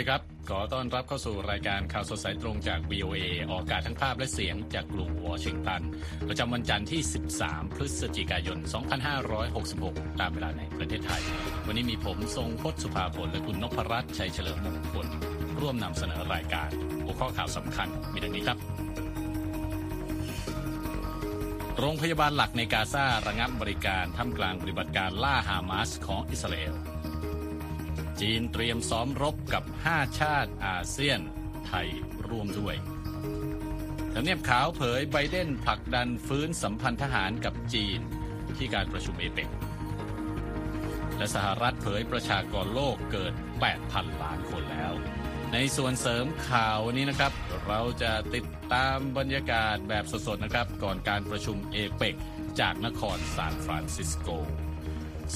ดีครับ ขอต้อนรับเข้าสู่รายการข่าวสดสายตรงจาก VOA ออกอากาศทั้งภาพและเสียงจากกรุงวอชิงตัน ประจำวันจันทร์ที่ 13 พฤศจิกายน 2566 ตามเวลาในประเทศไทย วันนี้มีผมทรงพศสุภาพลและคุณนพรัตน์ชัยเฉลิมมงคลร่วมนำเสนอรายการหัวข้อข่าวสำคัญมีดังนี้ครับ โรงพยาบาลหลักในกาซาระงับบริการท่ามกลางปฏิบัติการล่าฮามาสของอิสราเอล จีนเตรียมซ้อมรบกับ 5 ชาติอาเซียน ไทยร่วมด้วยทำเนียบขาวเผยไบเดนผลักดันฟื้นสัมพันธ์ทหารกับจีนที่การประชุมเอเปกและสหรัฐเผยประชากรโลกเกิด 8,000 ล้านคนแล้ว ในส่วนเสริมข่าวนนี้นะครับ เราจะติดตามบรรยากาศแบบสดๆนะครับ ก่อนการประชุมเอเปกจากนครซานฟรานซิสโก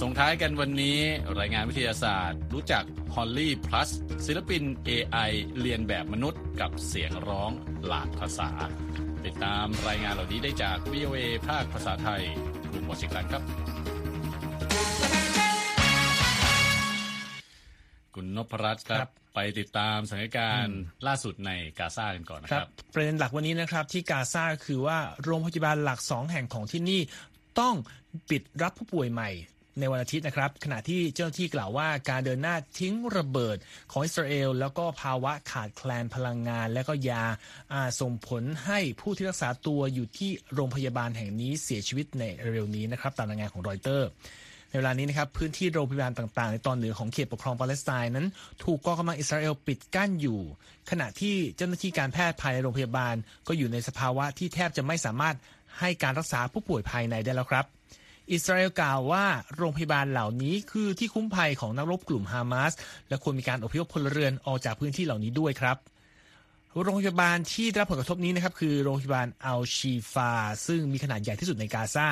ส่งท้ายกันวันนี้รายงานวิทยาศาสตร์ รู้จัก Holly Plus ศิลปิน AI เรียนแบบมนุษย์กับเสียงร้องหลากภาษา ติดตามรายงานเหล่านี้ได้จาก VOA ภาคภาษาไทยกรุงวอชิงตันครับ คุณนพรัตน์คครัรับบไปติดตามสถานการณ์ล่าสุดในกาซากันก่อนนะคครัรับบประเด็นหลักวันนี้นะครับที่กาซาคือว่าโรงพยาบาลหลักสองแห่งของที่นี่ต้องปิดรับผู้ป่วยใหม่ ในวันอาทิตย์นะครับ ขณะที่เจ้าหน้าที่กล่าวว่าการเดินหน้าทิ้งระเบิดของอิสราเอล แล้วก็ภาวะขาดแคลนพลังงาน และก็ยาอาจส่งผลให้ผู้ที่รักษาตัวอยู่ที่โรงพยาบาลแห่งนี้เสียชีวิตในเร็วนี้นะครับ ตามรายงานของรอยเตอร์ในเวลานี้นะครับพื้นที่โรงพยาบาลต่างๆ ในตอนเหนือของเขตปกครองปาเลสไตน์นั้น ถูกกองกำลังอิสราเอลปิดกั้นอยู่ ขณะที่เจ้าหน้าที่การแพทย์ภายในโรงพยาบาล ก็อยู่ในสภาวะที่แทบจะไม่สามารถให้การรักษาผู้ป่วยภายในได้แล้วครับ อิสราเอลกล่าวว่าโรงพยาบาลเหล่านี้คือที่คุ้มภัยของนักรบกลุ่มฮามาสและควรมีการอพยพพลเรือนออกจากพื้นที่เหล่านี้ด้วยครับโรงพยาบาลที่ได้รับผลกระทบนี้นะครับ คือโรงพยาบาลอัลชีฟา ซึ่งมีขนาดใหญ่ที่สุดในกาซา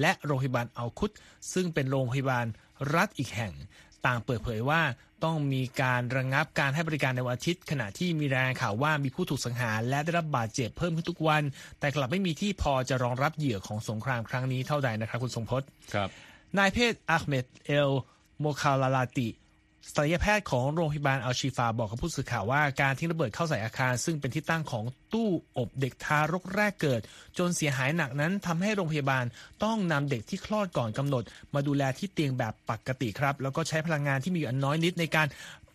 และโรงพยาบาลอัลคุตซึ่งเป็นโรงพยาบาลรัฐอีกแห่ง ต่างเปิดเผยว่าต้องมีการระงับการให้บริการในวันอาทิตย์ ขณะที่มีรายงานข่าวว่ามีผู้ถูกสังหารและได้รับบาดเจ็บเพิ่มขึ้นทุกวัน แต่กลับไม่มีที่พอจะรองรับเหยื่อของสงครามครั้งนี้เท่าใดนะครับคุณทรงพจน์ครับนายเพศอัคเมดเอลโมคาลาลาติ ศัลยแพทย์ของโรงพยาบาลอัลชีฟาบอกกับผู้สื่อข่าวว่าการทิ้งระเบิดเข้าใส่อาคาร ซึ่งเป็นที่ตั้งของตู้อบเด็กทารกแรกเกิด จนเสียหายหนักนั้นทำให้โรงพยาบาลต้องนำเด็กที่คลอดก่อนกำหนด มาดูแลที่เตียงแบบปกติครับ แล้วก็ใช้พลังงานที่มีอยู่อันน้อยนิดในการ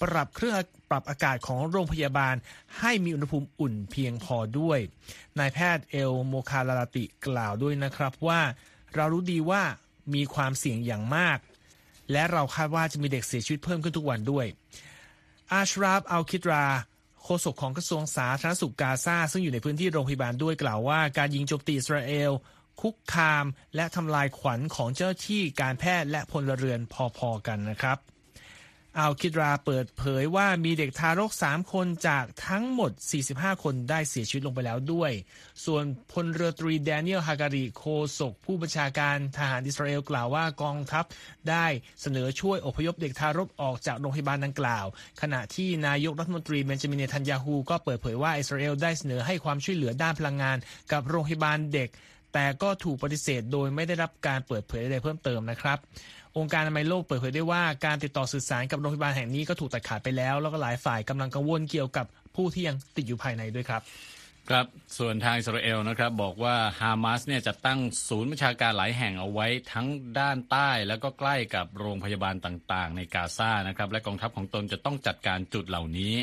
ปรับเครื่องปรับอากาศของโรงพยาบาล ให้มีอุณหภูมิอุ่นเพียงพอด้วย นายแพทย์เอลโมคาลาลาติกล่าวด้วยนะครับว่า เรารู้ดีว่ามีความเสี่ยงอย่างมาก และเราคาดว่าจะมีเด็กเสียชีวิตเพิ่มขึ้นทุกวันด้วย อาชราบอัลคิดราโฆษกของกระทรวงสาธารณสุขกาซาซึ่งอยู่ในพื้นที่โรงพยาบาลด้วยกล่าวว่าการยิงโจมตีอิสราเอล คุกคาม และทำลายขวัญของเจ้าที่การแพทย์และพลเรือนพอๆกันนะครับ อัลคิดราเปิดเผยว่ามีเด็กทารก 3 คนจากทั้งหมด 45 คนได้เสียชีวิตลงไปแล้วด้วย ส่วนพลเรือตรีแดเนียลฮาการีโคศกผู้บัญชาการทหารอิสราเอลกล่าวว่ากองทัพได้เสนอช่วยอพยพเด็กทารกออกจากโรงพยาบาลดังกล่าว ขณะที่นายกรัฐมนตรีเบนจามินเนทันยาฮูก็เปิดเผยว่าอิสราเอลได้เสนอให้ความช่วยเหลือด้านพลังงาน กับโรงพยาบาลเด็ก แต่ก็ถูกปฏิเสธโดยไม่ได้รับการเปิดเผยใดๆเพิ่มเติมนะครับ องค์การอนามัยโลกเปิดเผยได้ว่าการติดต่อสื่อสารกับโรงพยาบาลแห่งนี้ก็ถูกตัดขาดไปแล้ว แล้วก็หลายฝ่ายกำลังกังวลเกี่ยวกับผู้ที่ยังติดอยู่ภายในด้วยครับครับ ส่วนทางอิสราเอลนะครับบอกว่าฮามาสเนี่ยจะตั้งศูนย์บัญชาการหลายแห่งเอาไว้ทั้งด้านใต้แล้วก็ใกล้กับโรงพยาบาลต่างๆ ในกาซานะครับ และกองทัพของตนจะต้องจัดการจุดเหล่านี้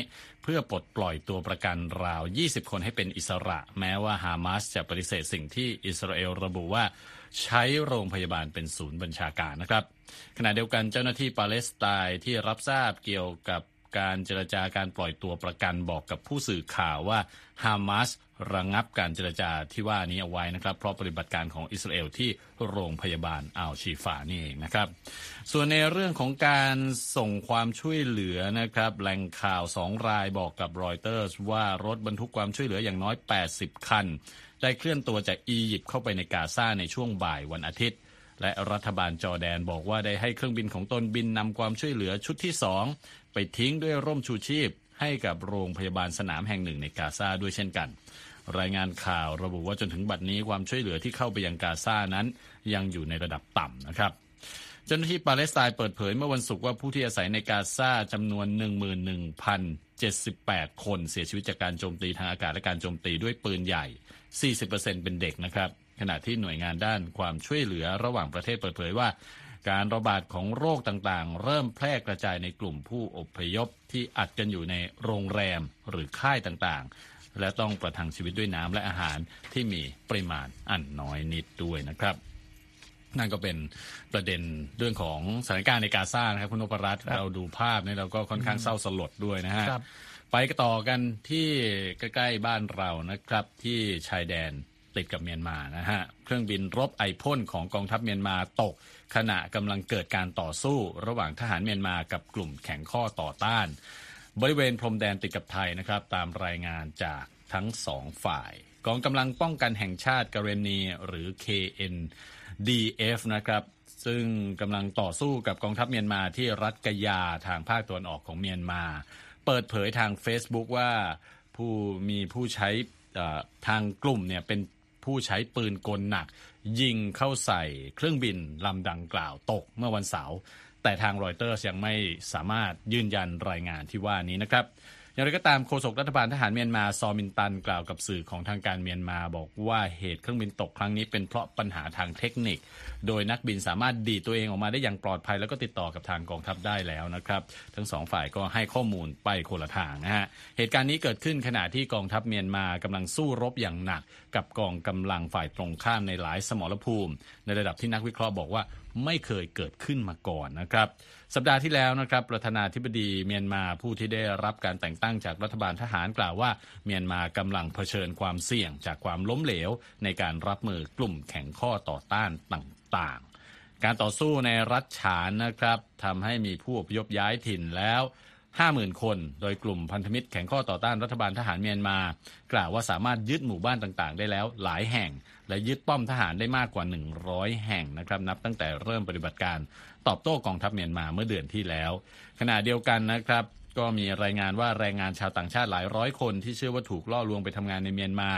เพื่อปลดปล่อยตัวประกันราว 20 คนให้เป็นอิสระ แม้ว่าฮามาสจะปฏิเสธสิ่งที่อิสราเอลระบุว่า ใช้โรงพยาบาลเป็นศูนย์บัญชาการนะครับ ขณะเดียวกันเจ้าหน้าที่ปาเลสไตน์ที่รับทราบเกี่ยวกับ การเจรจาการปล่อยตัวประกันบอกกับผู้สื่อข่าวว่าฮามาสระงงับการเจรจาที่ว่านี้เอาไว้นะครับ เพราะปฏิบัติการของอิสราเอลที่โรงพยาบาลอัลชีฟานี่เองนะครับ ส่วนในเรื่องของการส่งความช่วยเหลือนะครับแหล่งข่าวสองรายบอกกับรอยเตอร์สว่ารถบรรทุกความช่วยเหลืออย่างน้อย 80 คัน ได้เคลื่อนตัวจากอียิปต์เข้าไปในกาซาในช่วงบ่ายวันอาทิตย์ และรัฐบาลจอแดนบอกว่าได้ให้เครื่องบินของตนบินนำความช่วยเหลือชุดที่สองไปทิ้งด้วยร่มชูชีพให้กับโรงพยาบาลสนามแห่งหนึ่งในกาซาด้วยเช่นกัน รายงานข่าวระบุว่าจนถึงบัดนี้ความช่วยเหลือที่เข้าไปยังกาซานั้น ยังอยู่ในระดับต่ำนะครับเจ้าหน้าที่ปาเลสไตน์เปิดเผยเมื่อวันศุกร์ว่าผู้ที่อาศัยในกาซาจำนวน 11,078 คนเสียชีวิตจากการโจมตีทางอากาศและการโจมตีด้วยปืนใหญ่ 40%เป็นเด็กนะครับ ขณะที่หน่วยงานด้านความช่วยเหลือระหว่างประเทศเปิดเผยว่า การระบาดของโรคต่างๆ เริ่มแพร่กระจายในกลุ่มผู้อพยพที่อัดกันอยู่ในโรงแรมหรือค่ายต่างๆ และต้องประทังชีวิตด้วยน้ำและอาหารที่มีปริมาณอันน้อยนิดด้วยนะครับนั่นก็เป็นประเด็นเรื่องของสถานการณ์ในกาซานะครับคุณนพรัตน์เราดูภาพเนี่ยเราก็ค่อนข้างเศร้าสลดด้วยนะฮะครับไปต่อกันที่ใกล้ๆบ้านเรานะครับ ที่ชายแดน ติดกับเมียนมานะฮะเครื่องบินรบไอพ่นของกองทัพเมียนมาตก ขณะกำลังเกิดการต่อสู้ ระหว่างทหารเมียนมากับกลุ่มแข่งข้อต่อต้าน บริเวณพรมแดนติดกับไทยนะครับ ตามรายงานจากทั้งสองฝ่าย กองกำลังป้องกันแห่งชาติกเรนีหรือ KNDF นะครับซึ่งกำลังต่อสู้กับกองทัพเมียนมาที่รัฐกยาทางภาคตะวันออกของเมียนมา เปิดเผยทาง Facebook ว่าผู้มีผู้ใช้ทางกลุ่มเนี่ยเป็น ผู้ใช้ปืนกลหนัก ยิงเข้าใส่เครื่องบินลำดังกล่าวตกเมื่อวันเสาร์แต่ทางรอยเตอร์ยังไม่สามารถยืนยันรายงานที่ว่านี้นะครับ อย่างไรก็ตามโฆษกรัฐบาลทหารเมียนมาซอมินตันกล่าวกับสื่อของทางการเมียนมาบอกว่าเหตุเครื่องบินตกครั้งนี้เป็นเพราะปัญหาทางเทคนิค โดยนักบินสามารถดีตัวเองออกมาได้อย่างปลอดภัยแล้วก็ติดต่อกับทางกองทัพได้แล้วนะครับ ทั้งสองฝ่ายก็ให้ข้อมูลไปคนละทางนะฮะเหตุการณ์นี้เกิดขึ้นขณะที่กองทัพเมียนมากำลังสู้รบอย่างหนัก กับกองกำลังฝ่ายตรงข้ามในหลายสมรภูมิ ในระดับที่นักวิเคราะห์บอกว่าไม่เคยเกิดขึ้นมาก่อนนะครับ สัปดาห์ที่แล้วนะครับประธานาธิบดีเมียนมาผู้ที่ได้รับการแต่งตั้งจากรัฐบาลทหารกล่าวว่า เมียนมากำลังเผชิญความเสี่ยงจากความล้มเหลว ในการรับมือกลุ่มแข่งข้อต่อต้านต่างๆ การต่อสู้ในรัฐฉานนะครับทำให้มีผู้อพยพย้ายถิ่นแล้ว50,000 คน โดยกลุ่มพันธมิตรแข่งข้อต่อต้านรัฐบาลทหารเมียนมา กล่าวว่าสามารถยึดหมู่บ้านต่างๆ ได้แล้วหลายแห่ง และยึดป้อมทหารได้มากกว่า 100 แห่งนะครับ นับตั้งแต่เริ่มปฏิบัติการ ตอบโต้กองทัพเมียนมาเมื่อเดือนที่แล้ว ขณะเดียวกันนะครับ ก็มีรายงานว่าแรงงานชาวต่างชาติหลายร้อยคนที่เชื่อว่าถูกล่อลวงไปทำงานในเมียนมา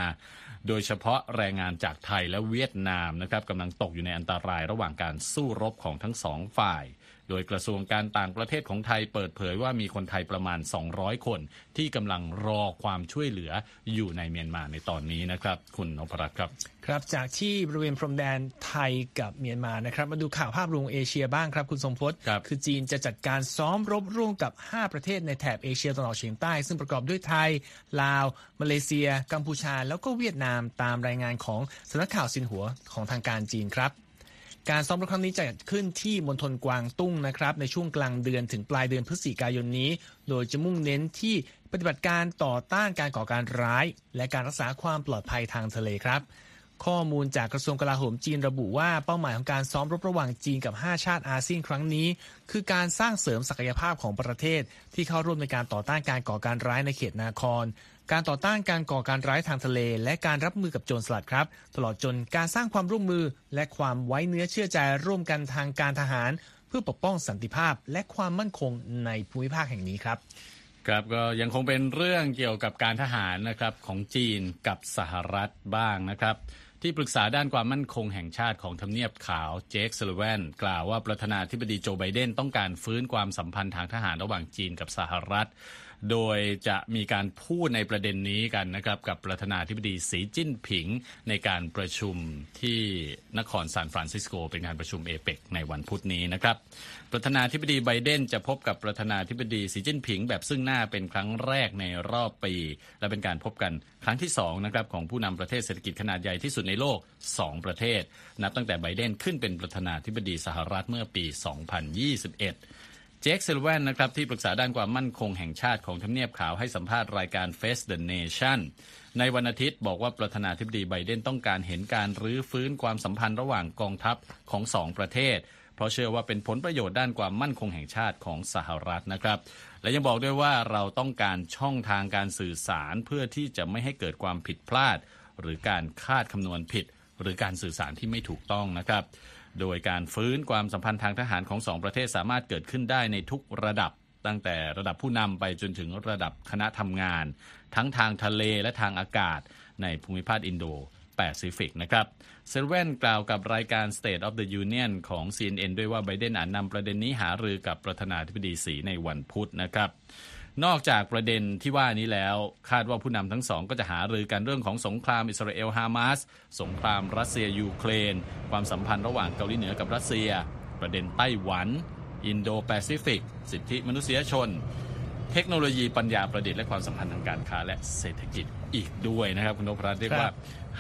โดยเฉพาะแรงงานจากไทยและเวียดนามนะครับกำลังตกอยู่ในอันตรายระหว่างการสู้รบของทั้งสองฝ่าย โดยกระทรวงการต่างประเทศของไทยเปิดเผยว่ามีคนไทยประมาณ 200 คน ที่กำลังรอความช่วยเหลืออยู่ในเมียนมาในตอนนี้นะครับ คุณนพรัตน์ครับ ครับจากที่บริเวณพรมแดนไทยกับเมียนมานะครับ มาดูข่าวภาพรวมเอเชียบ้างครับ คุณสมพศครับคือจีนจะจัดการซ้อมรบร่วมกับ 5 ประเทศในแถบเอเชียตะวันออกเฉียงใต้ ซึ่งประกอบด้วยไทย ลาว มาเลเซีย กัมพูชา แล้วก็เวียดนามตามรายงานของสำนักข่าวซินหัวของทางการจีนครับ การซ้อมรบครั้งนี้จะจัดขึ้นที่มณฑลกวางตุ้งนะครับในช่วงกลางเดือนถึงปลายเดือนพฤศจิกายนนี้ โดยจะมุ่งเน้นที่ปฏิบัติการต่อต้านการก่อการร้าย และการรักษาความปลอดภัยทางทะเลครับ ข้อมูลจากกระทรวงกลาโหมจีนระบุว่าเป้าหมายของการซ้อมรบระหว่างจีนกับ 5 ชาติอาเซียนครั้งนี้ คือการสร้างเสริมศักยภาพของประเทศที่เข้าร่วมในการต่อต้านการก่อการร้ายในเขตนาคร การต่อต้านการก่อการร้ายทางทะเล และการรับมือกับโจรสลัดครับ ตลอดจนการสร้างความร่วมมือและความไว้เนื้อเชื่อใจร่วมกันทางการทหาร เพื่อปกป้องสันติภาพและความมั่นคงในภูมิภาคแห่งนี้ครับครับก็ยังคงเป็นเรื่องเกี่ยวกับการทหารนะครับของจีนกับสหรัฐบ้างนะครับ ที่ปรึกษาด้านความมั่นคงแห่งชาติของทำเนียบขาวเจคเซลวนกล่าวว่าประธานาธิบดีโจไบเดนต้องการฟื้นความสัมพันธ์ทางทหารระหว่างจีนกับสหรัฐ โดยจะมีการพูดในประเด็นนี้กันนะครับกับประธานาธิบดีสีจิ้นผิงในการประชุมที่นครซานฟรานซิสโก เป็นการประชุมเอเปกในวันพุธนี้นะครับประธานาธิบดีไบเดนจะพบกับประธานาธิบดีสีจิ้นผิง แบบซึ่งหน้าเป็นครั้งแรกในรอบปี และเป็นการพบกันครั้งที่สองนะครับของผู้นำประเทศเศรษฐกิจขนาดใหญ่ที่สุดในโลก 2 ประเทศ นับตั้งแต่ไบเดนขึ้นเป็นประธานาธิบดีสหรัฐเมื่อปี 2021 เจคเซลแวนนะครับที่ปรึกษาด้านความมั่นคงแห่งชาติของทำเนียบขาวให้สัมภาษณ์รายการ Face the Nation ในวันอาทิตย์บอกว่าประธานาธิบดีไบเดนต้องการเห็นการรื้อฟื้นความสัมพันธ์ระหว่างกองทัพของสองประเทศ เพราะเชื่อว่าเป็นผลประโยชน์ด้านความมั่นคงแห่งชาติของสหรัฐนะครับ และยังบอกด้วยว่าเราต้องการช่องทางการสื่อสารเพื่อที่จะไม่ให้เกิดความผิดพลาด หรือการคาดคำนวณผิด หรือการสื่อสารที่ไม่ถูกต้องนะครับ โดยการฟื้นความสัมพันธ์ทางทหารของสองประเทศสามารถเกิดขึ้นได้ในทุกระดับตั้งแต่ระดับผู้นำไปจนถึงระดับคณะทำงาน ทั้งทางทะเลและทางอากาศในภูมิภาคอินโดแปซิฟิกนะครับเซเว่นกล่าวกับรายการ State of the Union ของ CNN ด้วยว่าไบเดนอาจนำประเด็นนี้หารือกับประธานาธิบดีสีในวันพุธนะครับ นอกจากประเด็นที่ว่านี้แล้ว คาดว่าผู้นำทั้งสองก็จะหารือกันเรื่องของสงครามอิสราเอลฮามาสสงครามรัสเซียยูเครน ความสัมพันธ์ระหว่างเกาหลีเหนือกับรัสเซีย ประเด็นไต้หวัน อินโดแปซิฟิก สิทธิมนุษยชน เทคโนโลยีปัญญาประดิษฐ์และความสัมพันธ์ทางการค้าและเศรษฐกิจอีกด้วยนะครับ คุณนพรัตน์เรียกว่า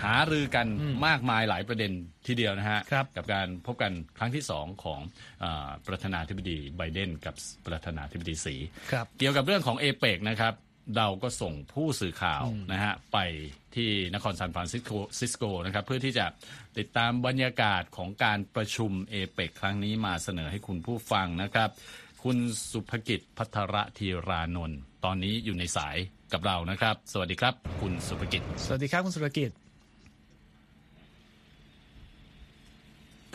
หารือกันมากมายหลายประเด็นทีเดียวนะฮะครับกับการพบกันครั้งที่สองของอาประธานาธิบดีไบเดนกับประธานาธิบดีสีครับเกี่ยวกับเรื่องของเอเปกนะครับเราก็ส่งผู้สื่อข่าวนะฮะไปที่นครซานฟรานซิสโกซิสโกนะครับเพื่อที่จะติดตามบรรยากาศของการประชุมเอเปกครั้งนี้มาเสนอให้คุณผู้ฟังนะครับ คุณสุภกิจพัทรธีรานนท์ตอนนี้อยู่ในสายกับเรานะครับ สวัสดีครับ คุณสุภกิจ สวัสดีครับคุณสุรกิจ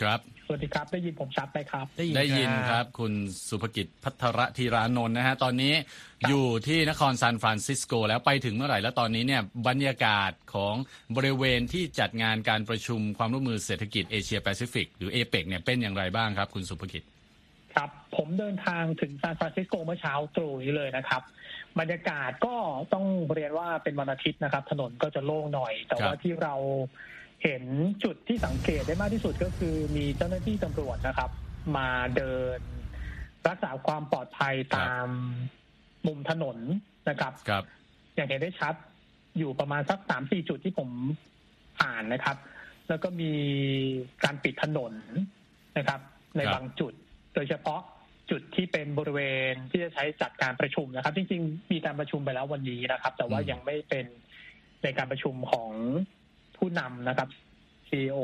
ครับ สวัสดีครับ ได้ยินผมชัดไหมครับ ได้ยินได้ยินครับ คุณสุภกิจพัทรธีรานนท์นะฮะตอนนี้อยู่ที่นครซานฟรานซิสโกแล้วไปถึงเมื่อไหร่แล้วตอนนี้เนี่ยบรรยากาศของบริเวณที่จัดงานการประชุมความร่วมมือเศรษฐกิจเอเชียแปซิฟิกหรือเอเปกเนี่ยเป็นอย่างไรบ้างครับ คุณสุภกิจ ครับผมเดินทางถึงซานฟรานซิสโกเมื่อเช้าตรู่นี้เลยนะครับ บรรยากาศก็ต้องเรียนว่าเป็นวันอาทิตย์นะครับ ถนนก็จะโล่งหน่อย แต่ว่าครับที่เราเห็นจุดที่สังเกตได้มากที่สุดก็คือมีเจ้าหน้าที่ตำรวจนะครับ มาเดิน รักษาความปลอดภัยตามมุมถนนนะครับครับ อย่างเห็นได้ชัดอยู่ประมาณสักสามสี่จุดที่ผมอ่านนะครับ แล้วก็มีการปิดถนนนะครับ ในครับบางจุด โดยเฉพาะจุดที่เป็นบริเวณที่จะใช้จัดการประชุมนะครับ จริงๆ มีการประชุมไปแล้ววันนี้นะครับ แต่ว่ายังไม่เป็นในการประชุมของผู้นำนะครับ CEO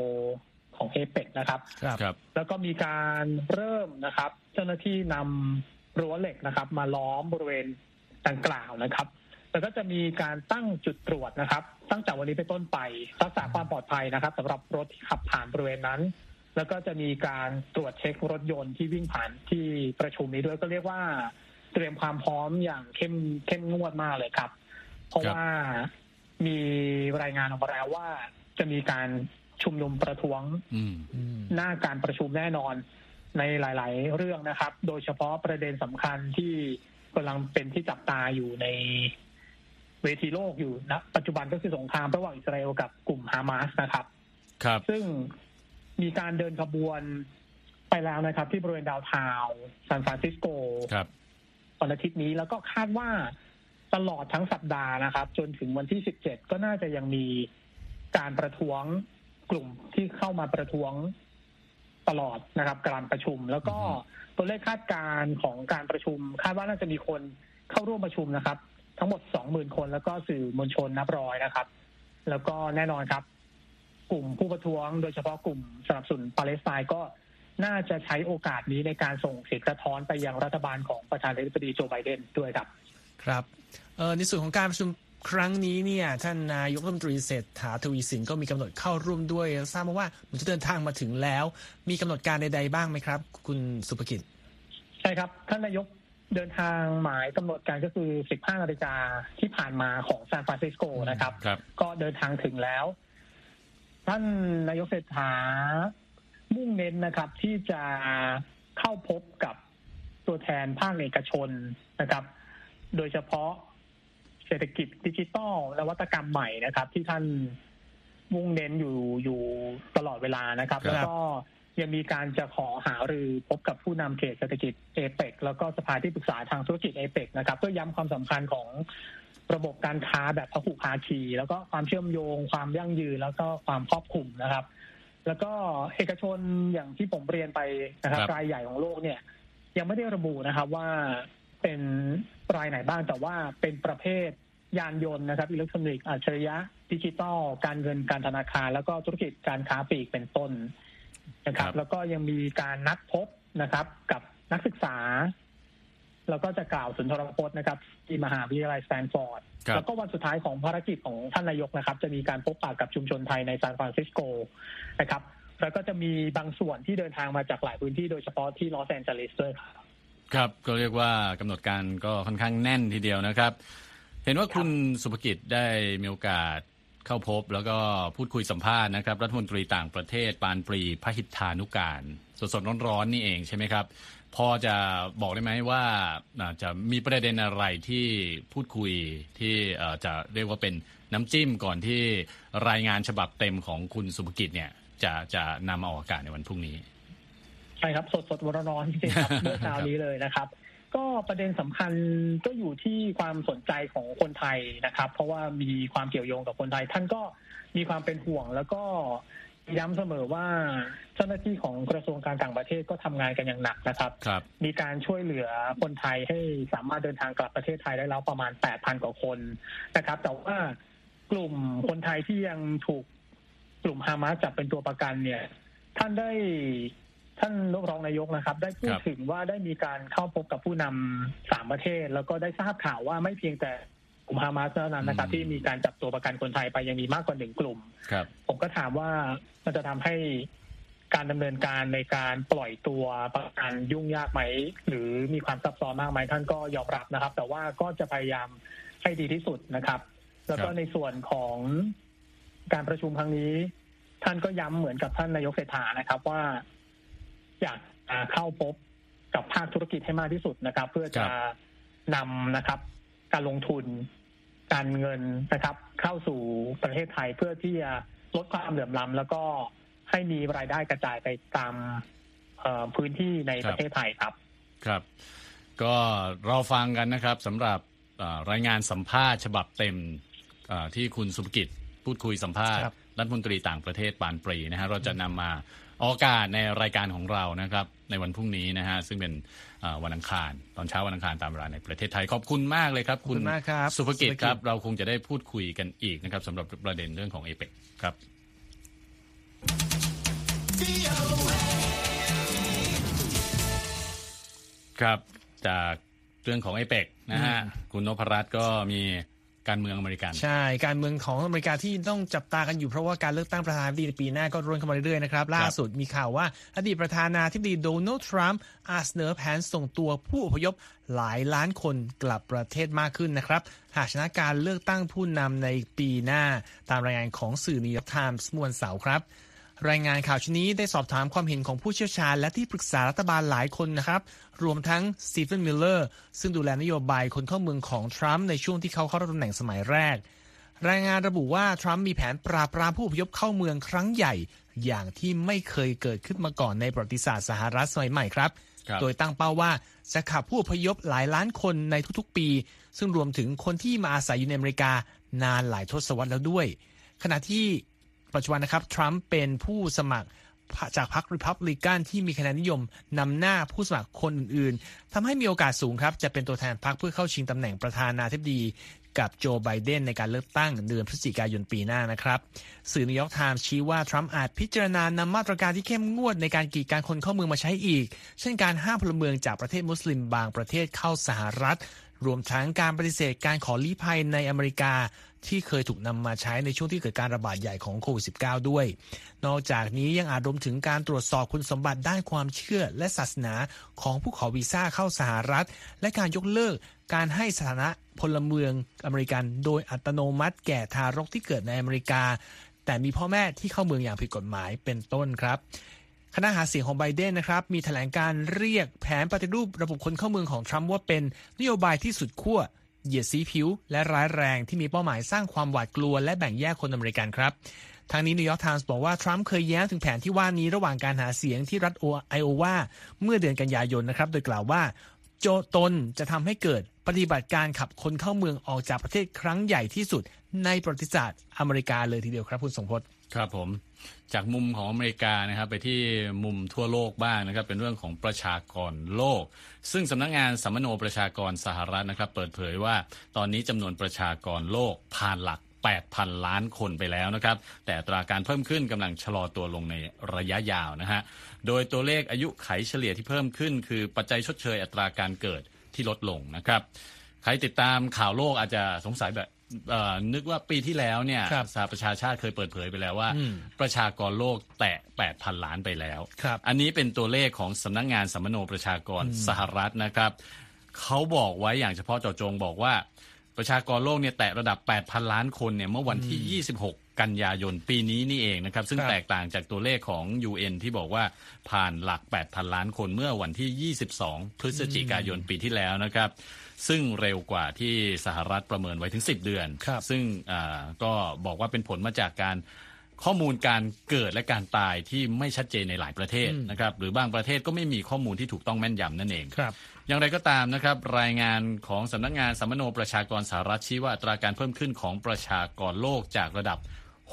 ของเอเปนะครับครับ ครับ แล้วก็มีการเริ่มนะครับ เจ้าหน้าที่นำรั้วเหล็กนะครับ มาล้อมบริเวณดังกล่าวนะครับ แล้วก็จะมีการตั้งจุดตรวจนะครับ ตั้งแต่วันนี้เป็นต้นไปรักษาความปลอดภัยนะครับสำหรับรถที่ขับผ่านบริเวณนั้น แล้วก็จะมีการตรวจเช็ครถยนต์ที่วิ่งผ่านที่ประชุมนี้ด้วยก็เรียกว่าเตรียมความพร้อมอย่างเข้มเข้มงวดมากเลยครับ เพราะครับว่ามีรายงานออกมาแล้วว่าจะมีการชุมนุมประท้วงอืมอืมหน้าการประชุมแน่นอนในหลาย ๆ เรื่องนะครับ โดยเฉพาะประเด็นสำคัญที่กำลังเป็นที่จับตาอยู่ในเวทีโลกอยู่นะปัจจุบันก็คือสงครามระหว่างอิสราเอลกับกลุ่มฮามาสนะครับ ครับ ซึ่ง มีการเดินขบวนไปแล้วนะครับ ที่บริเวณดาวน์ทาวน์ซานฟรานซิสโกครับวันอาทิตย์นี้แล้วก็คาดว่าตลอดทั้งสัปดาห์นะครับ จนถึงวันที่17ก็น่าจะยังมีการประท้วงกลุ่มที่เข้ามาประท้วงตลอดนะครับการประชุม แล้วก็อือฮึตัวเลขคาดการณ์ของการประชุม คาดว่าน่าจะมีคนเข้าร่วมประชุมนะครับ ทั้งหมด20,000คนแล้วก็สื่อมวลชนนับร้อยนะครับ แล้วก็แน่นอนครับ กลุ่มผู้ประท้วง โดยเฉพาะกลุ่มสนับสนุนปาเลสไตน์ก็น่าจะใช้โอกาสนี้ในการส่งเสียงสะท้อนไปยังรัฐบาลของประธานาธิบดีโจไบเดนด้วยครับ ครับเอ่อในส่วนของการประชุมครั้งนี้เนี่ยท่านนายกรัฐมนตรีเศรษฐาทวีสินก็มีกำหนดเข้าร่วมด้วยทราบมาว่ามันจะเดินทางมาถึงแล้ว มีกำหนดการใดๆบ้างไหมครับ คุณสุภกิจ ใช่ครับ ท่านนายกเดินทางหมายกำหนดการก็คือ 15 นาฬิกาที่ผ่านมาของซานฟรานซิสโกนะครับครับก็เดินทางถึงแล้ว ท่านนายกเศรษฐามุ่งเน้นนะครับที่จะเข้าพบกับตัวแทนภาคเอกชนนะครับ โดยเฉพาะเศรษฐกิจดิจิทัลนวัตกรรมใหม่นะครับ ที่ท่านมุ่งเน้นอยู่อยู่ตลอดเวลานะครับครับแล้วก็ยังมีการจะขอหารือพบกับผู้นำเขตเศรษฐกิจเอเปกแล้วก็สภาที่ปรึกษาทางธุรกิจเอเปกนะครับ เพื่อย้ำความสำคัญของ ระบบการค้าแบบพหุภาคี แล้วก็ความเชื่อมโยง ความยั่งยืนแล้วก็ความครอบคลุมนะครับ แล้วก็เอกชนอย่างที่ผมเรียนไปนะครับครับรายใหญ่ของโลกเนี่ย ยังไม่ได้ระบุนะครับว่าเป็นรายไหนบ้างแต่ว่าเป็นประเภทยานยนต์นะครับอิเล็กทรอนิกส์อัจฉริยะดิจิตอลการเงินการธนาคาร แล้วก็ธุรกิจการค้าปลีกเป็นต้นนะครับครับแล้วก็ยังมีการนัดพบนะครับ กับนักศึกษา แล้วก็จะกล่าวสุนทรพจน์นะครับ ที่มหาวิทยาลัยสแตนฟอร์ดครับแล้วก็วันสุดท้ายของภารกิจของท่านนายกนะครับ จะมีการพบปะกับชุมชนไทยในซานฟรานซิสโกนะครับ แล้วก็จะมีบางส่วนที่เดินทางมาจากหลายพื้นที่โดยเฉพาะที่ลอสแอนเจลิสด้วยครับครับก็เรียกว่ากำหนดการก็ค่อนข้างแน่นทีเดียวนะครับ เห็นว่าคุณสุภกิจได้มีโอกาสเข้าพบแล้วก็พูดคุยสัมภาษณ์นะครับ รัฐมนตรีต่างประเทศปานปรีพหิทธานุการ สดๆร้อนๆนี่เองใช่ไหมครับ พอจะบอกได้ไหมว่าจะมีประเด็นอะไรที่พูดคุยที่จะเรียกว่าเป็นน้ำจิ้มก่อนที่รายงานฉบับเต็มของคุณสุภกิจเนี่ย จะจะนำมาออกอากาศในวันพรุ่งนี้ ใช่ครับ สดสดร้อนจริงครับเมื่อเช้านี้เลยนะครับ ก็ประเด็นสำคัญก็อยู่ที่ความสนใจของคนไทยนะครับ เพราะว่ามีความเกี่ยวโยงกับคนไทย ท่านก็มีความเป็นห่วงแล้วก็ ย้ำเสมอว่าเจ้าหน้าที่ของกระทรวงการต่างประเทศก็ทำงานกันอย่างหนักนะครับครับมีการช่วยเหลือคนไทยให้สามารถเดินทางกลับประเทศไทยได้แล้วประมาณ 8,000 กว่าคนนะครับ แต่ว่ากลุ่มคนไทยที่ยังถูกกลุ่มฮามาสจับเป็นตัวประกันเนี่ย ท่านได้ท่านรองนายกนะครับ ได้พูดถึงว่าได้มีการเข้าพบกับผู้นำสามประเทศ แล้วก็ได้ทราบข่าวว่าไม่เพียงแต่ก ลุ่มฮามาสเท่านั้นนะครับ ที่มีการจับตัวประกันคนไทยไปยังมีมากกว่าหนึ่งกลุ่มครับผมก็ถามว่ามันจะทำให้การดำเนินการในการปล่อยตัวประกันยุ่งยากไหม หรือมีความซับซ้อนมากไหมท่านก็ยอมรับนะครับ แต่ว่าก็จะพยายามให้ดีที่สุดนะครับ แล้วก็ในส่วนของการประชุมครั้งนี้ ท่านก็ย้ำเหมือนกับท่านนายกเศรษฐานะครับว่า อยากเข้าพบกับภาคธุรกิจให้มากที่สุดนะครับ เพื่อจะนำนะครับ การลงทุน การเงินนะครับ เข้าสู่ประเทศไทยเพื่อที่จะลดความเหลื่อมล้ำแล้วก็ให้มีรายได้กระจายไปตามพื้นที่ในประเทศไทยครับ ครับ ก็เราฟังกันนะครับสำหรับรายงานสัมภาษณ์ฉบับเต็มที่คุณสุภกิจพูดคุยสัมภาษณ์ รัฐมนตรีต่างประเทศปานปรีนะฮะเราจะนำมาออกอากาศในรายการของเรานะครับในวันพรุ่งนี้นะฮะซึ่งเป็นวันอังคาร ตอนเช้าวันอังคารตามเวลาในประเทศไทยขอบคุณมากเลยครับ คุณสุภกิจครับ เราคงจะได้พูดคุยกันอีกนะครับสำหรับประเด็นเรื่องของเอเปกครับครับจากเรื่องของเอเปกนะฮะคุณนพรัตน์ก็มี การเมืองอเมริกัน ใช่ การเมืองของอเมริกาที่ต้องจับตากันอยู่เพราะว่าการเลือกตั้งประธานาธิบดีในปีหน้าก็รุนเข้ามาเรื่อยๆนะครับ ล่าสุดมีข่าวว่าอดีตประธานาธิบดีโดนัลด์ทรัมป์อาจเสนอแผนส่งตัวผู้อพยพหลายล้านคนกลับประเทศมากขึ้นนะครับ หากชนะการเลือกตั้งผู้นำในปีหน้าตามรายงานของสื่อนิวยอร์กไทมส์เมื่อวันเสาร์ครับ รายงานข่าวชิ้นนี้ได้สอบถามความเห็นของผู้เชี่ยวชาญและที่ปรึกษารัฐบาลหลายคนนะครับ รวมทั้งสตีเฟนมิลเลอร์ซึ่งดูแลนโยบายคนเข้าเมืองของทรัมป์ในช่วงที่เขาเข้ารับตำแหน่งสมัยแรก รายงานระบุว่าทรัมป์มีแผนปราบปรามผู้อพยพเข้าเมืองครั้งใหญ่ อย่างที่ไม่เคยเกิดขึ้นมาก่อนในประวัติศาสตร์สหรัฐสมัยใหม่ครับโดยตั้งเป้าว่าจะขับผู้อพยพหลายล้านคนในทุกๆปี ซึ่งรวมถึงคนที่มาอาศัยอยู่ในอเมริกานานหลายทศวรรษแล้วด้วย ขณะที่ ปัจจุบันนะครับทรัมป์เป็นผู้สมัครจากพรรคริพับลิกันที่มีคะแนนนิยมนำหน้าผู้สมัครคนอื่นๆทำให้มีโอกาสสูงครับ จะเป็นตัวแทนพรรคเพื่อเข้าชิงตำแหน่งประธานาธิบดีกับโจไบเดนในการเลือกตั้งเดือนพฤศจิกายนปีหน้านะครับ สื่อนิวยอร์กไทม์ชี้ว่า ทรัมป์อาจพิจารณานำมาตรการที่เข้มงวดในการกีดกันคนเข้าเมืองมาใช้อีก เช่นการห้ามพลเมืองจากประเทศมุสลิมบางประเทศเข้าสหรัฐ รวมทั้งการปฏิเสธการขอลี้ภัยในอเมริกา ที่เคยถูกนำมาใช้ในช่วงที่เกิดการระบาดใหญ่ของโควิด -19 ด้วย นอกจากนี้ยังอาจรวมถึงการตรวจสอบคุณสมบัติด้านความเชื่อและศาสนาของผู้ขอวีซ่าเข้าสหรัฐ และการยกเลิกการให้สถานะพลเมืองอเมริกัน โดยอัตโนมัติแก่ทารกที่เกิดในอเมริกา แต่มีพ่อแม่ที่เข้าเมืองอย่างผิดกฎหมายเป็นต้นครับคณะหาเสียงของไบเดนนะครับมีแถลงการณ์เรียกแผนปฏิรูประบบคนเข้าเมืองของทรัมป์ว่าเป็นนโยบายที่สุดขั้ว เหยียดสีผิว และร้ายแรงที่มีเป้าหมายสร้างความหวาดกลัวและแบ่งแยกคนอเมริกันครับทั้งนี้นิวยอร์กไทมส์บอกว่า ทรัมป์เคยแย้มถึงแผนที่ว่านี้ระหว่างการหาเสียงที่รัฐไอโอวาเมื่อเดือนกันยายนนะครับ โดยกล่าวว่า โจตนจะทำให้เกิดปฏิบัติการขับคนเข้าเมืองออกจากประเทศครั้งใหญ่ที่สุดในประวัติศาสตร์อเมริกาเลยทีเดียวครับคุณทรงพจน์ครับผม จากมุมของอเมริกานะครับไปที่มุมทั่วโลกบ้างนะครับเป็นเรื่องของประชากรโลก ซึ่งสำนักงงานสัมมโนประชากรสหรัฐนะครับ เปิดเผยว่าตอนนี้จำนวนประชากรโลกผ่านหลัก 8,000 ล้านคนไปแล้วนะครับ แต่ตราการเพิ่มขึ้นกำลังชะลอตัวลงในระยะยาวนะฮะโดยตัวเลขอายุไขเฉลี่ยที่เพิ่มขึ้น คือปัจจัยชดเชยอัตราการเกิดที่ลดลงนะครับ ใครติดตามข่าวโลกอาจจะสงสัยแบบนึกว่าปีที่แล้วเนี่ยสหประชาชาติเคยเปิดเผยไปแล้วว่า ประชากรโลกแตะ 8,000 ล้านไปแล้ว อันนี้เป็นตัวเลขของสำนักงงานสัมมโนประชากรสหรัฐนะครับ เขาบอกไว้อย่างเฉพาะเจาะจงบอกว่า ประชากรโลกเนี่ยแตะระดับ 8,000 ล้านคนเนี่ยเมื่อวันที่ 26 กันยายนปีนี้นี่เองนะครับ ซึ่งครับแตกต่างจากตัวเลขของ UN ที่บอกว่าผ่านหลัก 8,000 ล้านคนเมื่อวันที่ 22 พฤศจิกายนปีที่แล้วนะครับ ซึ่งเร็วกว่าที่สหรัฐประเมินไว้ถึง 10 เดือนครับซึ่งอ่าก็บอกว่าเป็นผลมาจากการข้อมูลการเกิดและการตายที่ไม่ชัดเจนในหลายประเทศนะครับหรือบางประเทศก็ไม่มีข้อมูลที่ถูกต้องแม่นยำนั่นเองครับอย่างไรก็ตามนะครับรายงานของสำนักงานสัมมโนประชากรสหรัฐชี้ว่าอัตราการเพิ่มขึ้นของประชากรโลกจากระดับ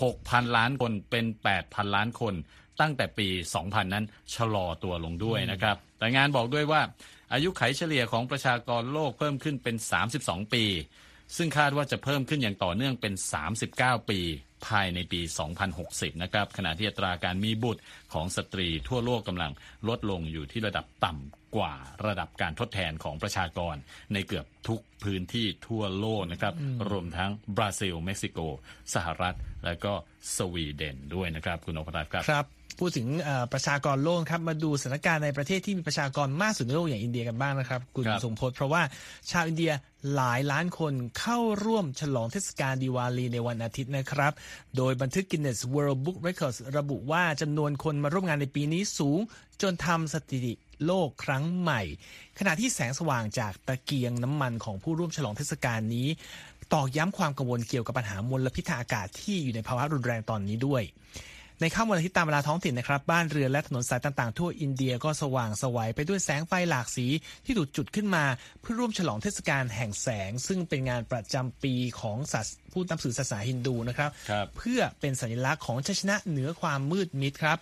6,000 ล้านคนเป็น 8,000 ล้านคน ตั้งแต่ปี 2000 นั้นชะลอตัวลงด้วยนะครับรายงานบอกด้วยว่า อายุไขเฉลี่ยของประชากรโลกเพิ่มขึ้นเป็น 32 ปี ซึ่งคาดว่าจะเพิ่มขึ้นอย่างต่อเนื่องเป็น 39 ปีภายในปี 2060 นะครับ ขณะที่อัตราการมีบุตรของสตรีทั่วโลกกำลังลดลงอยู่ที่ระดับต่ำกว่าระดับการทดแทนของประชากร ในเกือบทุกพื้นที่ทั่วโลกนะครับ รวมทั้งบราซิล เม็กซิโก สหรัฐ และก็สวีเดนด้วยนะครับ คุณนพรัตน์ครับครับ พูดถึงเอ่อประชากรโลกครับมาดูสถานการณ์ในประเทศที่มีประชากรมากสุดในโลกอย่างอินเดียกันบ้างนะครับคุณครับสมพศเพราะว่าชาวอินเดียหลายล้านคนเข้าร่วมฉลองเทศกาลดีวาลีในวันอาทิตย์นะครับ โดยบันทึก Guinness World Book Records ระบุว่าจำนวนคนมาร่วมงานในปีนี้สูง จนทำสถิติโลกครั้งใหม่ ขณะที่แสงสว่างจากตะเกียงน้ำมันของผู้ร่วมฉลองเทศกาลนี้ ตอกย้ำความกังวลเกี่ยวกับปัญหามลพิษทางอากาศที่อยู่ในภาวะรุนแรงตอนนี้ด้วย ในค่ำวันอาทิตย์ตามเวลาท้องถิ่นนะครับ บ้านเรือนและถนนสายต่างๆ ทั่วอินเดียก็สว่างสวัยไปด้วยแสงไฟหลากสีที่ถูกจุดขึ้นมา เพื่อร่วมฉลองเทศกาลแห่งแสง ซึ่งเป็นงานประจำปีของศาสผู้นับถือศาสนาฮินดูนะครับครับเพื่อเป็นสัญลักษณ์ของชัยชนะเหนือความมืดมิดครับ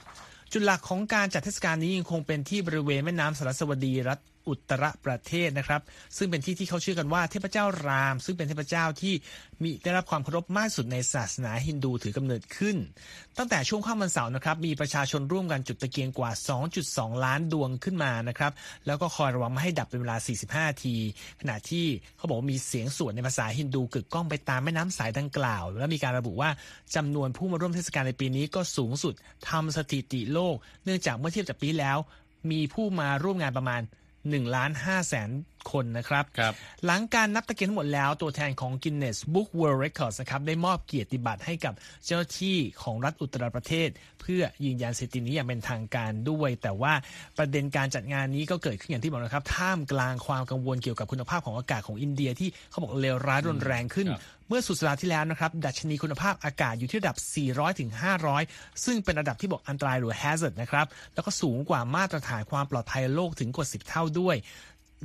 จุดหลักของการจัดเทศกาลนี้ยังคงเป็นที่บริเวณแม่น้ำสารสวดีรัฐ อุตรประเทศนะครับ ซึ่งเป็นที่ที่เขาเชื่อกันว่าเทพเจ้าราม ซึ่งเป็นเทพเจ้าที่มีได้รับความเคารพมากสุดในศาสนาฮินดูถือกำเนิดขึ้น ตั้งแต่ช่วงค่ำวันเสาร์นะครับมีประชาชนร่วมกันจุดตะเกียงกว่า 2.2 ล้านดวงขึ้นมานะครับแล้วก็คอยระวังไม่ให้ดับเป็นเวลา 45นาที ขณะที่เขาบอกว่ามีเสียงสวดในภาษาฮินดูกึกก้องไปตามแม่น้ำสายดังกล่าว และมีการระบุว่าจำนวนผู้มาร่วมเทศกาลในปีนี้ก็สูงสุดทำสถิติโลก เนื่องจากเมื่อเทียบจากปีแล้ว มีผู้มาร่วมงานประมาณ 1ล้าน5แสน คนนะครับครับหลังการนับตะเกียงทั้งหมดแล้วตัวแทนของ Guinness Book World Records นะครับได้มอบเกียรติบัตรให้กับเจ้าหน้าที่ของรัฐอุตรประเทศ เพื่อยืนยันสถิตินี้อย่างเป็นทางการด้วย แต่ว่าประเด็นการจัดงานนี้ก็เกิดขึ้นอย่างที่บอกนะครับ ท่ามกลางความกังวลเกี่ยวกับคุณภาพของอากาศของอินเดียที่เขาบอกเลวร้ายรุนแรงขึ้นครับเมื่อสุดสัปดาห์ที่แล้วนะครับ ดัชนีคุณภาพอากาศอยู่ที่ระดับ 400 ถึง 500 ซึ่งเป็นระดับที่บอกอันตรายหรือ hazard นะครับ แล้วก็สูงกว่ามาตรฐานความปลอดภัยโลกถึงกว่า 10 เท่าด้วย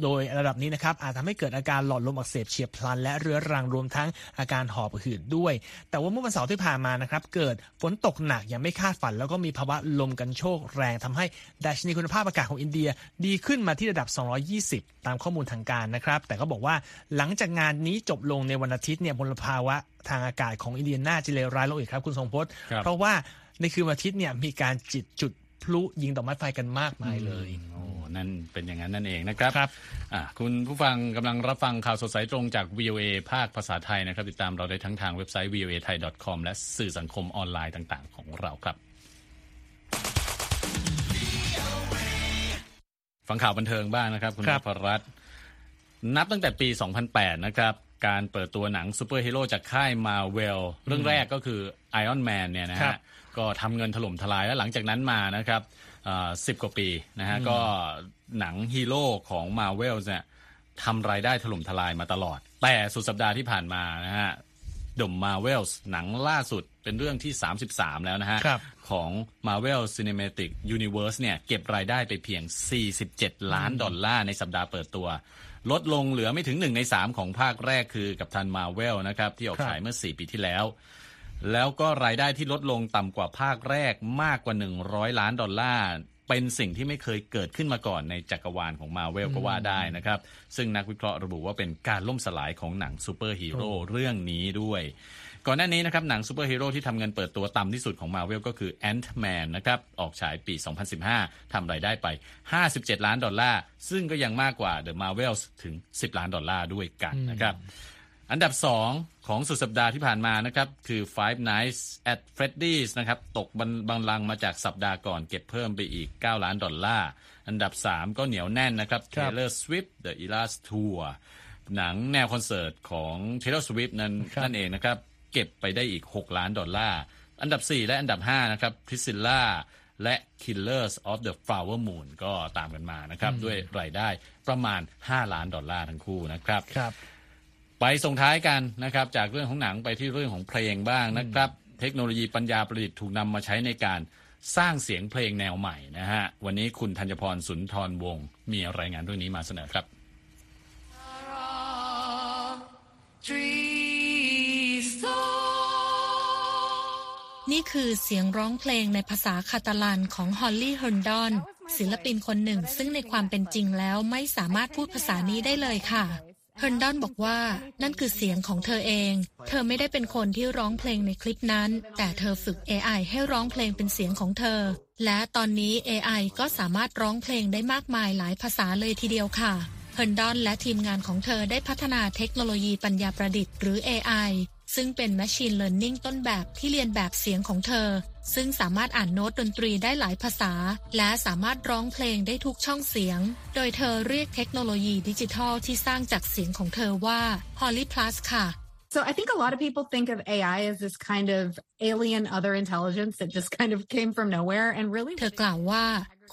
โดยระดับนี้นะครับอาจทำให้เกิดอาการหลอดลมอักเสบเฉียบพลัน และเรื้อรังรวมทั้งอาการหอบหืดด้วย แต่ว่าเมื่อวันเสาร์ที่ผ่านมานะครับเกิดฝนตกหนักอย่างไม่คาดฝัน แล้วก็มีภาวะลมกันโชกแรงทำให้ดัชนีคุณภาพอากาศของอินเดียดีขึ้นมาที่ระดับ 220 ตามข้อมูลทางการนะครับ แต่ก็บอกว่าหลังจากงานนี้จบลงในวันอาทิตย์เนี่ยมลภาวะทางอากาศของอินเดียน่าจะเลวร้ายลงอีกครับคุณทรงพจน์ครับเพราะว่าในคืนวันอาทิตย์เนี่ยมีการจิตจุด พลุยิงดอกไม้ไฟกันมากมายเลยโอ้นั่นเป็นอย่างนั้นนั่นเองนะครับครับอะคุณผู้ฟังกำลังรับฟังข่าวสดสายตรงจาก VOA ภาคภาษาไทยนะครับ ติดตามเราได้ทั้งทางเว็บไซต์ voa thai com และสื่อสังคมออนไลน์ต่าง ๆ ของเราครับฟังข่าวบันเทิงบ้างนะครับ คุณครันบพรัตน์นับตั้งแต่ปี 2008 นะครับการเปิดตัวหนังซูเปอร์ฮีโร่จากค่ายมาร์เวลเรื่องแรกก็คือ Iron Man เนี่ยนะครัฮะบ ก็ทำเงินถล่มทลายแล้วหลังจากนั้นมานะครับสิบกว่าปีนะฮะก็หนังฮีโร่ของ m a r v e l เนี่ยทำรายได้ถล่มทลายมาตลอด แต่สุดสัปดาห์ที่ผ่านมานะฮะดม Marvel หนังล่าสุดเป็นเรื่องที่ 33 แล้วนะฮะครับของ Marvel Cinematic Universe เนี่ย เก็บรายได้ไปเพียง 47 ล้านดอลลาร์ในสัปดาห์เปิดตัว ลดลงเหลือไม่ถึง 1 ใน 3 ของภาคแรกคือกับทัน Marvel นะครับ ที่ออกครับฉายเมื่อ 4 ปีที่แล้ว แล้วก็รายได้ที่ลดลงต่ำกว่าภาคแรกมากกว่า 100 ล้านดอลลาร์เป็นสิ่งที่ไม่เคยเกิดขึ้นมาก่อนในจักรวาลของมาร์เวลก็ว่าได้นะครับ ซึ่งนักวิเคราะห์ระบุว่าเป็นการล่มสลายของหนังซูเปอร์ฮีโร่เรื่องนี้ด้วย ก่อนหน้านี้นะครับหนังซูเปอร์ฮีโร่ที่ทำเงินเปิดตัวต่ำที่สุดของมาร์เวลก็คือ Ant-Man นะครับ ออกฉายปี 2015 ทำรายได้ไป 57 ล้านดอลลาร์ ซึ่งก็ยังมากกว่า The Marvels ถึง 10 ล้านดอลลาร์ด้วยกันนะครับ อันดับ 2 ของสุดสัปดาห์ที่ผ่านมานะครับ คือ Five Nights at Freddy's นะครับ ตกบันบังลังก์มาจากสัปดาห์ก่อนเก็บเพิ่มไปอีก 9 ล้านดอลลาร์ อันดับ 3 ก็เหนียวแน่นนะครับครับ Taylor Swift The Eras Tour หนังแนวคอนเสิร์ตของ Taylor Swift นั้นครับนั่นเองนะครับ เก็บไปได้อีก 6 ล้านดอลลาร์ อันดับ 4 และอันดับ 5 นะครับ Priscilla และ Killers of the Flower Moon ก็ตามกันมานะครับ ด้วยรายได้ประมาณ 5 ล้านดอลลาร์ทั้งคู่นะครับครับ ไปส่งท้ายกันนะครับ จากเรื่องของหนังไปที่เรื่องของเพลงบ้างนะครับ เทคโนโลยีปัญญาประดิษฐ์ถูกนำมาใช้ในการสร้างเสียงเพลงแนวใหม่นะฮะ วันนี้คุณธัญพรสุนทรวงศ์มีรายงานเรื่องนี้มาเสนอครับ นี่คือเสียงร้องเพลงในภาษาคาตาลันของฮอลลี่เฮิร์นดอนศิลปินคนหนึ่งซึ่งในความเป็นจริงแล้วไม่สามารถพูดภาษานี้ได้เลยค่ะ เฮิร์นดอนบอกว่านั่นคือเสียงของเธอเอง เธอไม่ได้เป็นคนที่ร้องเพลงในคลิปนั้น แต่เธอฝึก AI ให้ร้องเพลงเป็นเสียงของเธอ และตอนนี้ AI ก็สามารถร้องเพลงได้มากมายหลายภาษาเลยทีเดียวค่ะเฮิร์นดอนและทีมงานของเธอได้พัฒนาเทคโนโลยีปัญญาประดิษฐ์หรือ AI ซึ่งเป็น Machine Learning ต้นแบบที่เรียนแบบเสียงของเธอ ซึ่งสามารถอ่านโน้ตดนตรีได้หลายภาษา และสามารถร้องเพลงได้ทุกช่องเสียง โดยเธอเรียกเทคโนโลยีดิจิทัลที่สร้างจากเสียงของเธอว่า Holly Plus ค่ะ So I think a lot of people think of AI as this kind of alien other intelligence that just kind of came from nowhere and really เธอกล่าวว่า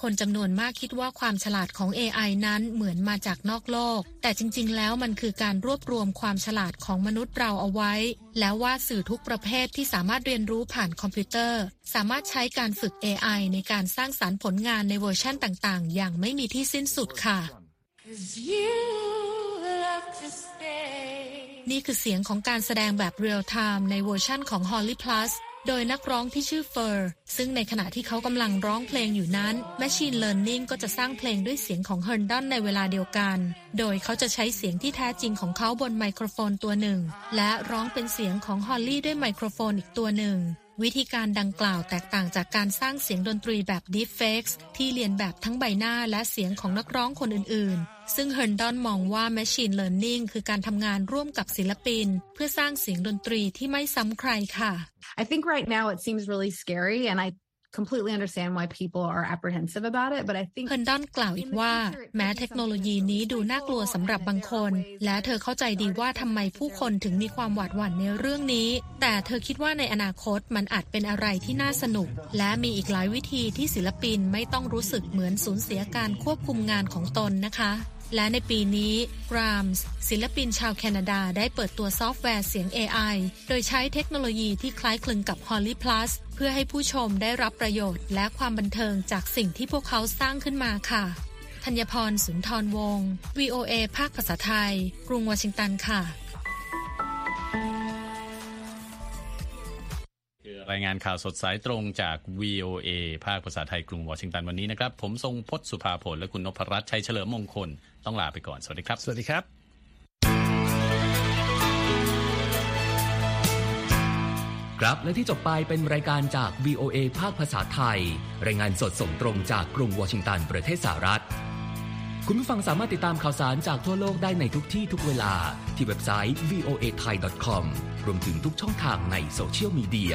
คนจำนวนมากคิดว่าความฉลาดของ AI นั้นเหมือนมาจากนอกโลก แต่จริง ๆ แล้วมันคือการรวบรวมความฉลาดของมนุษย์เราเอาไว้ แล้วว่าสื่อทุกประเภทที่สามารถเรียนรู้ผ่านคอมพิวเตอร์ สามารถใช้การฝึก AI ในการสร้างสรรค์ผลงานในเวอร์ชั่นต่างๆ อย่างไม่มีที่สิ้นสุดค่ะนี่คือเสียงของการแสดงแบบเรียลไทม์ในเวอร์ชั่นของ Holly Plus โดยนักร้องที่ชื่อ Pher ซึ่งในขณะที่เขากำลังร้องเพลงอยู่นั้น Machine Learning ก็จะสร้างเพลงด้วยเสียงของเฮิร์นดอนในเวลาเดียวกัน โดยเขาจะใช้เสียงที่แท้จริงของเขาบนไมโครโฟนตัวหนึ่ง และร้องเป็นเสียงของฮอลลี่ด้วยไมโครโฟนอีกตัวหนึ่ง วิธีการดังกล่าวแตกต่างจากการสร้างเสียงดนตรีแบบ Deepfakes ที่เลียนแบบทั้งใบหน้าและเสียงของนักร้องคนอื่นๆ ซึ่งเฮิร์นดอนมองว่า Machine Learning คือการทำงานร่วมกับศิลปิน เพื่อสร้างเสียงดนตรีที่ไม่ซ้ำใครค่ะ I think right now it seems really scary and I completely understand why people are apprehensive about it but I think เฮิร์นดอนกล่าวอีกว่า แม้เทคโนโลยีนี้ดูน่ากลัวสำหรับบางคน และเธอเข้าใจดีว่าทำไมผู้คนถึงมีความหวาดหวั่นในเรื่องนี้ แต่เธอคิดว่าในอนาคตมันอาจเป็นอะไรที่น่าสนุก และมีอีกหลายวิธีที่ศิลปินไม่ต้องรู้สึกเหมือนสูญเสียการควบคุมงานของตนนะคะ และในปีนี้ Grams ศิลปินชาวแคนาดาได้เปิดตัวซอฟต์แวร์เสียง AI โดยใช้เทคโนโลยีที่คล้ายคลึงกับ Holly Plus เพื่อให้ผู้ชมได้รับประโยชน์และความบันเทิงจากสิ่งที่พวกเขาสร้างขึ้นมาค่ะธัญพรสุนทรวงศ์ VOA ภาคภาษาไทย กรุงวอชิงตันค่ะ รายงานข่าวสดสายตรงจาก VOA ภาคภาษาไทยกรุงวอชิงตันวันนี้นะครับ ผมทรงพจน์สุภาผลและคุณนพรัตน์ชัยเฉลิมมงคล ต้องลาไปก่อน สวัสดีครับ สวัสดีครับครับและที่จบไปเป็นรายการจาก VOA ภาคภาษาไทย รายงานสดส่งตรงจากกรุงวอชิงตันประเทศสหรัฐ คุณผู้ฟังสามารถติดตามข่าวสารจากทั่วโลกได้ในทุกที่ทุกเวลาที่เว็บไซต์ voa thai com รวมถึงทุกช่องทางในโซเชียลมีเดีย